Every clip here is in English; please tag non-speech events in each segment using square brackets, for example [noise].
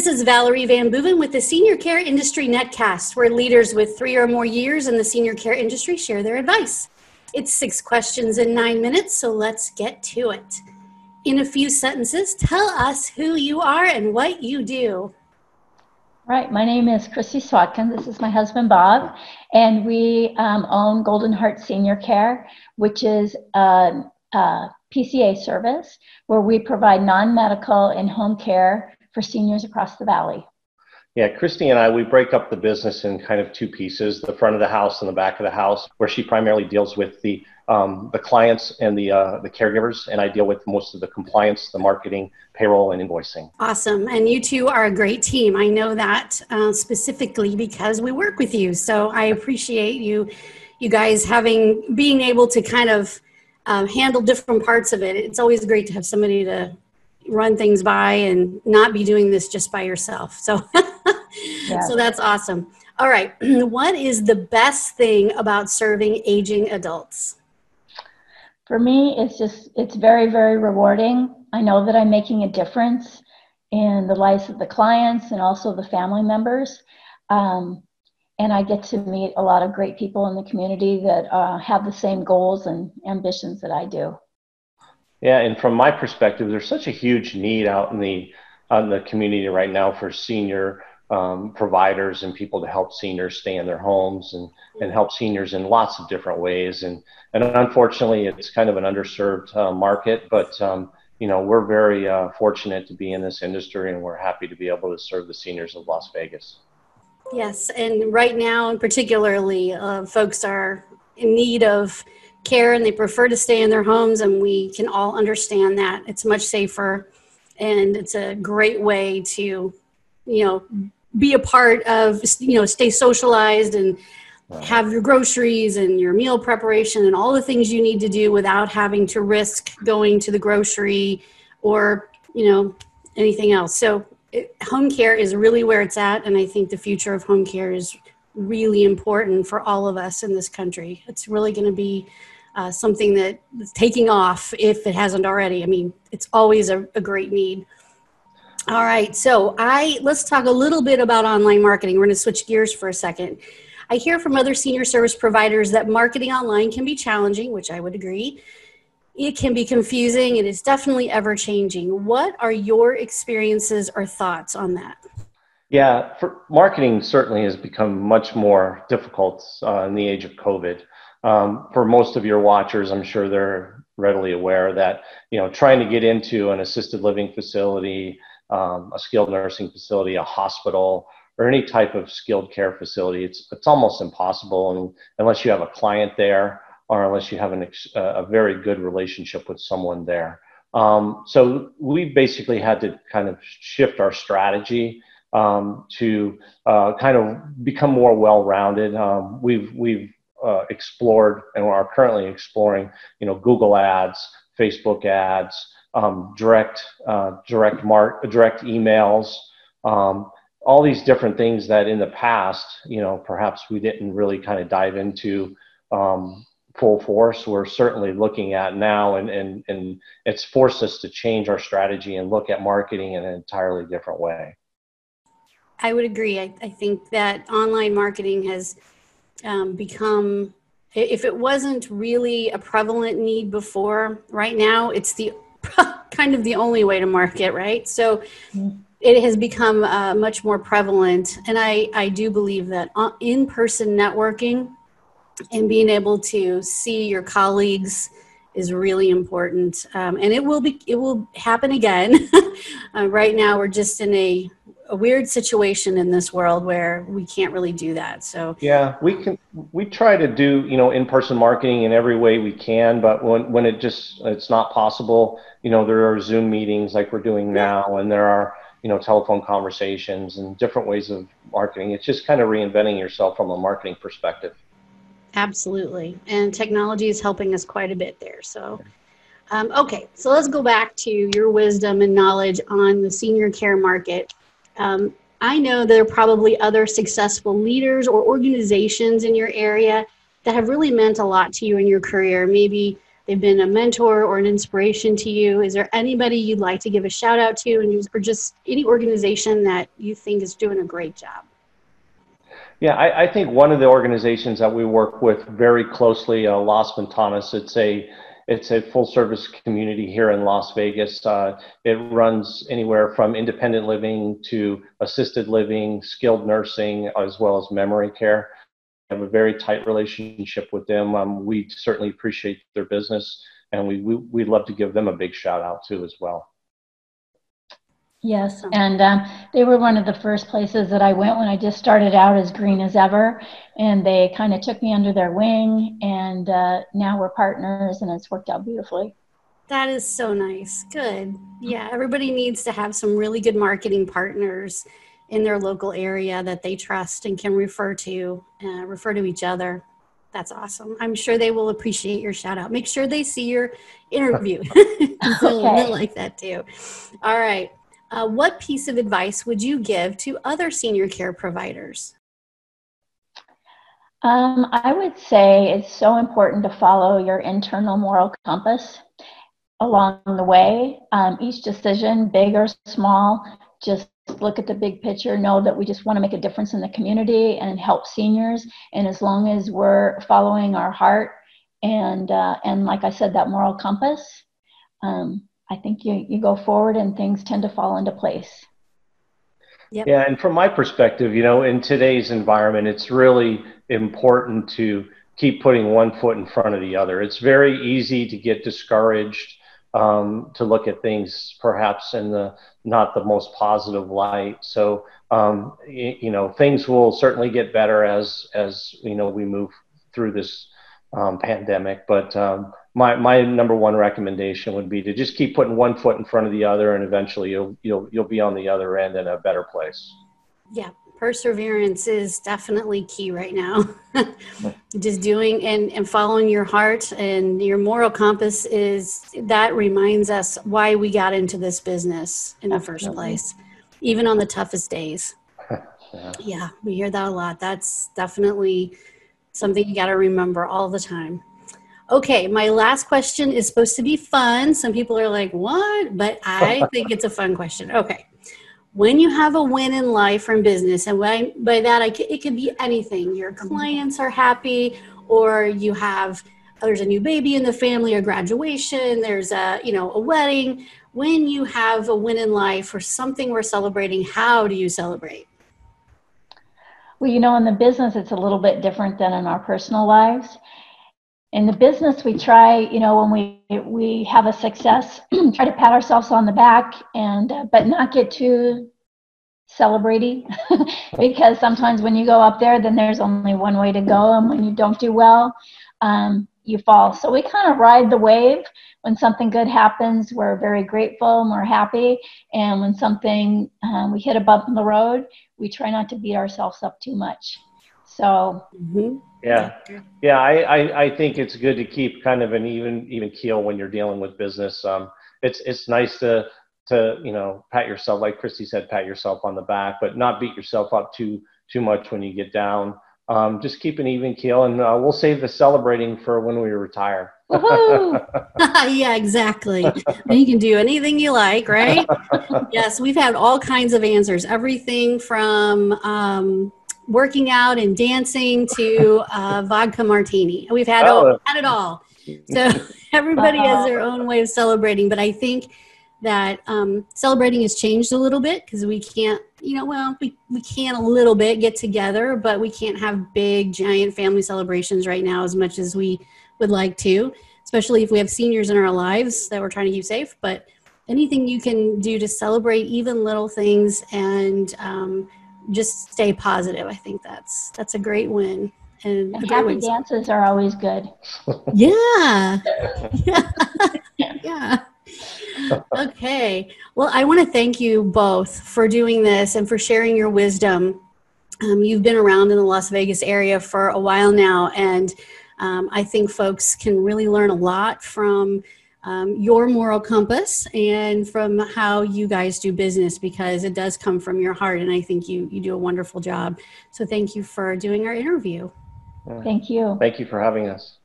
This is Valerie VanBooven with the Senior Care Industry Netcast, where leaders with three or more years in the senior care industry share their advice. It's six questions in nine minutes, so let's get to it. In a few sentences, tell us who you are and what you do. Right, my name is Christy Swadkin. This is my husband Bob, and we um, own Golden Heart Senior Care, which is a, a PCA service where we provide non medical and home care for seniors across the valley. Yeah, Christy and I, we break up the business in kind of two pieces the front of the house and the back of the house, where she primarily deals with the um, the clients and the uh, the caregivers, and I deal with most of the compliance, the marketing, payroll, and invoicing. Awesome, and you two are a great team. I know that uh, specifically because we work with you, so I appreciate you, you guys having being able to kind of um, handle different parts of it. It's always great to have somebody to run things by and not be doing this just by yourself. So, yeah. [laughs] so that's awesome. All right, [clears throat] what is the best thing about serving aging adults? For me, it's just, it's very, very rewarding. I know that I'm making a difference in the lives of the clients and also the family members. Um, and I get to meet a lot of great people in the community that uh, have the same goals and ambitions that I do. Yeah, and from my perspective, there's such a huge need out in the out in the community right now for senior um, providers and people to help seniors stay in their homes and, and help seniors in lots of different ways. And, and unfortunately, it's kind of an underserved uh, market, but um, you know, we're very uh, fortunate to be in this industry and we're happy to be able to serve the seniors of Las Vegas. Yes, and right now, particularly, uh, folks are in need of care and they prefer to stay in their homes, and we can all understand that. It's much safer and it's a great way to, you know, be a part of you know stay socialized and have your groceries and your meal preparation and all the things you need to do without having to risk going to the grocery or you know anything else. So it, home care is really where it's at and i think the future of home care is really important for all of us in this country. It's really going to be uh, something that is taking off if it hasn't already i mean it's always a, a great need all right, so I let's talk a little bit about online marketing. We're going to switch gears for a second. I hear from other senior service providers that marketing online can be challenging, which I would agree. It can be confusing. It is definitely ever changing. What are your experiences or thoughts on that? Yeah, marketing certainly has become much more difficult uh, in the age of COVID. Um, for most of your watchers, I'm sure they're readily aware that you know trying to get into an assisted living facility um, a skilled nursing facility, a hospital, or any type of skilled care facility, it's it's almost impossible and, unless you have a client there or unless you have an ex, a very good relationship with someone there. Um, so we basically had to kind of shift our strategy um, to uh, kind of become more well-rounded. Um, we've we've uh, explored and are currently exploring, you know, Google Ads, Facebook Ads, um, direct uh, direct mark direct emails um, all these different things that in the past you know perhaps we didn't really kind of dive into um, full force. We're certainly looking at now and, and and it's forced us to change our strategy and look at marketing in an entirely different way. I would agree. I, I think that online marketing has um, become if it wasn't really a prevalent need before right now it's the [laughs] kind of the only way to market, right? So it has become uh, much more prevalent. And I, I do believe that uh, in person networking and being able to see your colleagues is really important. Um, and it will be, it will happen again. [laughs] uh, right now, we're just in a a weird situation in this world where we can't really do that. So yeah, we can we try to do you know in person marketing in every way we can, but when when it just it's not possible, you know there are Zoom meetings like we're doing now, and there are you know telephone conversations and different ways of marketing. It's just kind of reinventing yourself from a marketing perspective. Absolutely, and technology is helping us quite a bit there. So. Um, okay, so let's go back to your wisdom and knowledge on the senior care market. Um, I know there are probably other successful leaders or organizations in your area that have really meant a lot to you in your career. Maybe they've been a mentor or an inspiration to you. Is there anybody you'd like to give a shout out to, and or just any organization that you think is doing a great job? Yeah, I, I think one of the organizations that we work with very closely, uh, Las Ventanas, it's a it's a full service community here in Las Vegas. Uh, it runs anywhere from independent living to assisted living, skilled nursing, as well as memory care. We have a very tight relationship with them. Um, we certainly appreciate their business, and we, we, we'd love to give them a big shout out too as well. Yes, and um, they were one of the first places that I went when I just started out as green as ever, and they kind of took me under their wing, and uh, now we're partners, and it's worked out beautifully. That is so nice. Good. Yeah, everybody needs to have some really good marketing partners in their local area that they trust and can refer to, uh, refer to each other. That's awesome. I'm sure they will appreciate your shout out. Make sure they see your interview. [laughs] [laughs] okay. they'll like that too. All right. Uh, what piece of advice would you give to other senior care providers? Um, I would say it's so important to follow your internal moral compass along the way. Um, each decision, big or small, just look at the big picture, know that we just want to make a difference in the community and help seniors. And as long as we're following our heart and, uh, and like I said, that moral compass, um, I think you, you go forward and things tend to fall into place. Yep. Yeah, and from my perspective, you know, in today's environment, it's really important to keep putting one foot in front of the other. It's very easy to get discouraged, um, to look at things perhaps in the not the most positive light. So, um, you, you, know, things will certainly get better as as you know we move through this um, pandemic. But um, my my number one recommendation would be to just keep putting one foot in front of the other, and eventually you'll you'll you'll be on the other end in a better place. Yeah, perseverance is definitely key right now. [laughs] just doing and, and following your heart and your moral compass is that reminds us why we got into this business in the first place, even on the toughest days. [laughs] yeah. yeah, we hear that a lot. That's definitely something you got to remember all the time. Okay, my last question is supposed to be fun. Some people are like, what? But I [laughs] think it's a fun question. Okay. When you have a win in life or in business, and by, by that, I, it can be anything. Your mm-hmm. clients are happy, or you have oh, there's a new baby in the family, or graduation, there's a you know a wedding. When you have a win in life or something we're celebrating, how do you celebrate? Well, you know, in the business, it's a little bit different than in our personal lives. In the business, we try, you know, when we we have a success, [clears throat] try to pat ourselves on the back, and uh, but not get too celebrating, [laughs] because sometimes when you go up there, then there's only one way to go, and when you don't do well, um, you fall. So we kind of ride the wave. When something good happens, we're very grateful and we're happy. And when something um, we hit a bump in the road, we try not to beat ourselves up too much. So. Mm-hmm. Yeah, yeah. I, I, I think it's good to keep kind of an even even keel when you're dealing with business. Um, it's it's nice to to you know pat yourself like Christy said, pat yourself on the back, but not beat yourself up too too much when you get down um, just keep an even keel, and uh, we'll save the celebrating for when we retire. [laughs] [laughs] yeah, exactly. you can do anything you like, right? [laughs] yes, we've had all kinds of answers. Everything from um, working out and dancing to uh, vodka martini. We've had, oh. all, had it all. So [laughs] everybody has their own way of celebrating, but I think that um, celebrating has changed a little bit because we can't, you know, well, we, we can a little bit get together, but we can't have big, giant family celebrations right now as much as we would like to, especially if we have seniors in our lives that we're trying to keep safe. But anything you can do to celebrate even little things and um, just stay positive, I think that's that's a great win. And, and happy win. dances are always good. [laughs] yeah. [laughs] yeah. yeah okay. Well, I want to thank you both for doing this and for sharing your wisdom. Um, you've been around in the Las Vegas area for a while now, and um, I think folks can really learn a lot from um, your moral compass and from how you guys do business because it does come from your heart, and I think you you do a wonderful job. So, thank you for doing our interview. Thank you. Thank you for having us.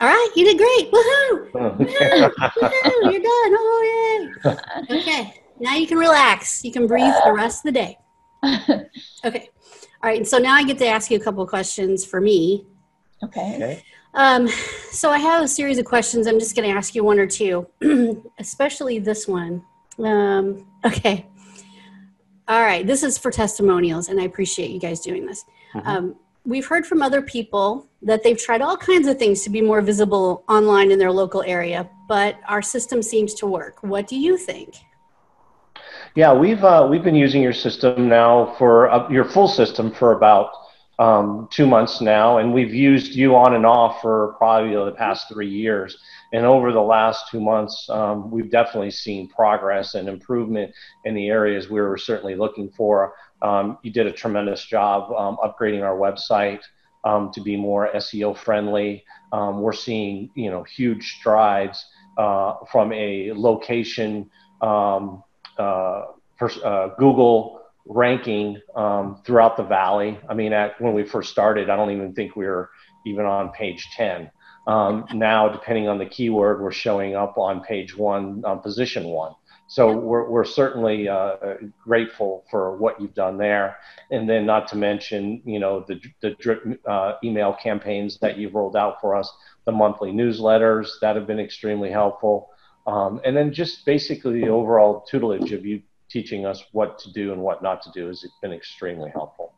All right, you did great. Woohoo! Woohoo! Woohoo! You're done. Oh, yay. [laughs] Okay, now you can relax. You can breathe the rest of the day. [laughs] Okay. All right, so now I get to ask you a couple of questions for me. Okay. Okay. Um, so I have a series of questions. I'm just going to ask you one or two, [clears throat] especially this one. Um, okay. All right. This is for testimonials, and I appreciate you guys doing this. Mhm. Um, we've heard from other people that they've tried all kinds of things to be more visible online in their local area, but our system seems to work. What do you think? Yeah, we've uh, we've been using your system now for uh, your full system for about um, two months now, and we've used you on and off for probably the past three years. And over the last two months, um, we've definitely seen progress and improvement in the areas we were certainly looking for. Um, you did a tremendous job um, upgrading our website um, to be more SEO friendly. Um, we're seeing you know huge strides uh, from a location. Um, uh, pers- uh, Google ranking um, throughout the valley. I mean, at, when we first started, I don't even think we were even on page 10. Um, now, depending on the keyword, we're showing up on page one, position one. So we're, we're certainly uh, grateful for what you've done there. And then, not to mention, you know, the, the drip uh, email campaigns that you've rolled out for us, the monthly newsletters that have been extremely helpful. Um, and then just basically the overall tutelage of you teaching us what to do and what not to do has been extremely helpful.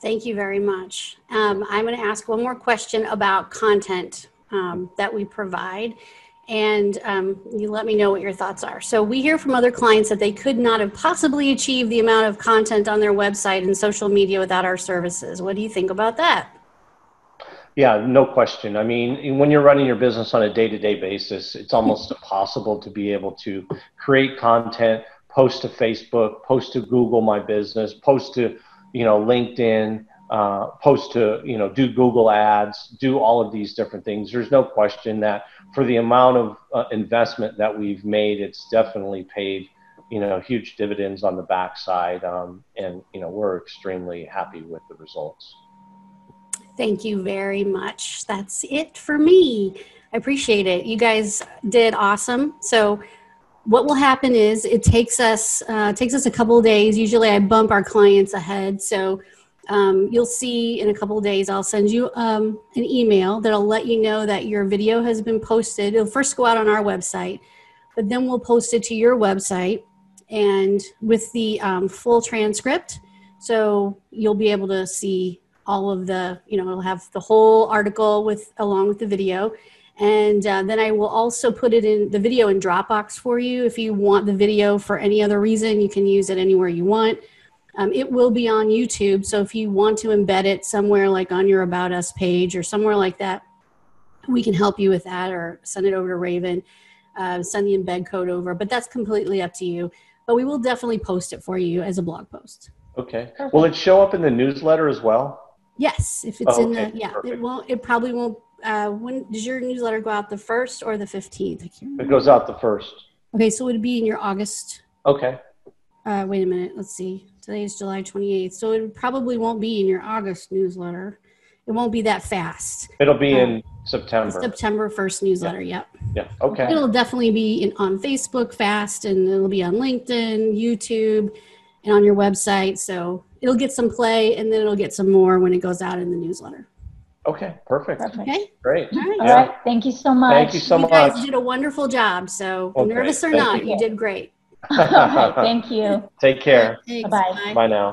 Thank you very much. Um, I'm going to ask one more question about content um, that we provide, and um, you let me know what your thoughts are. So, we hear from other clients that they could not have possibly achieved the amount of content on their website and social media without our services. What do you think about that? Yeah, no question. I mean, when you're running your business on a day to day basis, it's almost impossible to be able to create content, post to Facebook, post to Google My Business, post to, you know, LinkedIn, uh, post to, you know, do Google ads, do all of these different things. There's no question that for the amount of uh, investment that we've made, it's definitely paid, you know, huge dividends on the backside. Um, and, you know, we're extremely happy with the results. Thank you very much. That's it for me. I appreciate it. You guys did awesome. So, what will happen is it takes us uh, takes us a couple days. Usually, I bump our clients ahead. So, um, you'll see in a couple days, I'll send you um, an email that'll let you know that your video has been posted. It'll first go out on our website, but then we'll post it to your website and with the um, full transcript. So, you'll be able to see all of the you know it'll have the whole article with along with the video and uh, then i will also put it in the video in dropbox for you if you want the video for any other reason you can use it anywhere you want um, it will be on youtube so if you want to embed it somewhere like on your about us page or somewhere like that we can help you with that or send it over to raven uh, send the embed code over but that's completely up to you but we will definitely post it for you as a blog post Okay. Will it show up in the newsletter as well? Yes, if it's Oh, in the okay, yeah, it won't. It probably won't. Uh, when does your newsletter go out? The first or the fifteenth? It goes out the first. Okay, so it would be in your August. Okay. Uh, wait a minute. Let's see. Today is July twenty eighth, so it probably won't be in your August newsletter. It won't be that fast. It'll be in um, September. September first newsletter. Yep. Yeah. Okay. It'll definitely be in, on Facebook fast, and it'll be on LinkedIn, YouTube, and on your website. So it'll get some play, and then it'll get some more when it goes out in the newsletter. Okay. Perfect. Perfect. Okay. Great. All right. Yeah. right. Thank you so much. Thank you so you much. You guys did a wonderful job. So Okay, nervous or thank not, you. you did great. All right. Thank you. Take care. Thanks. Bye-bye. Bye now.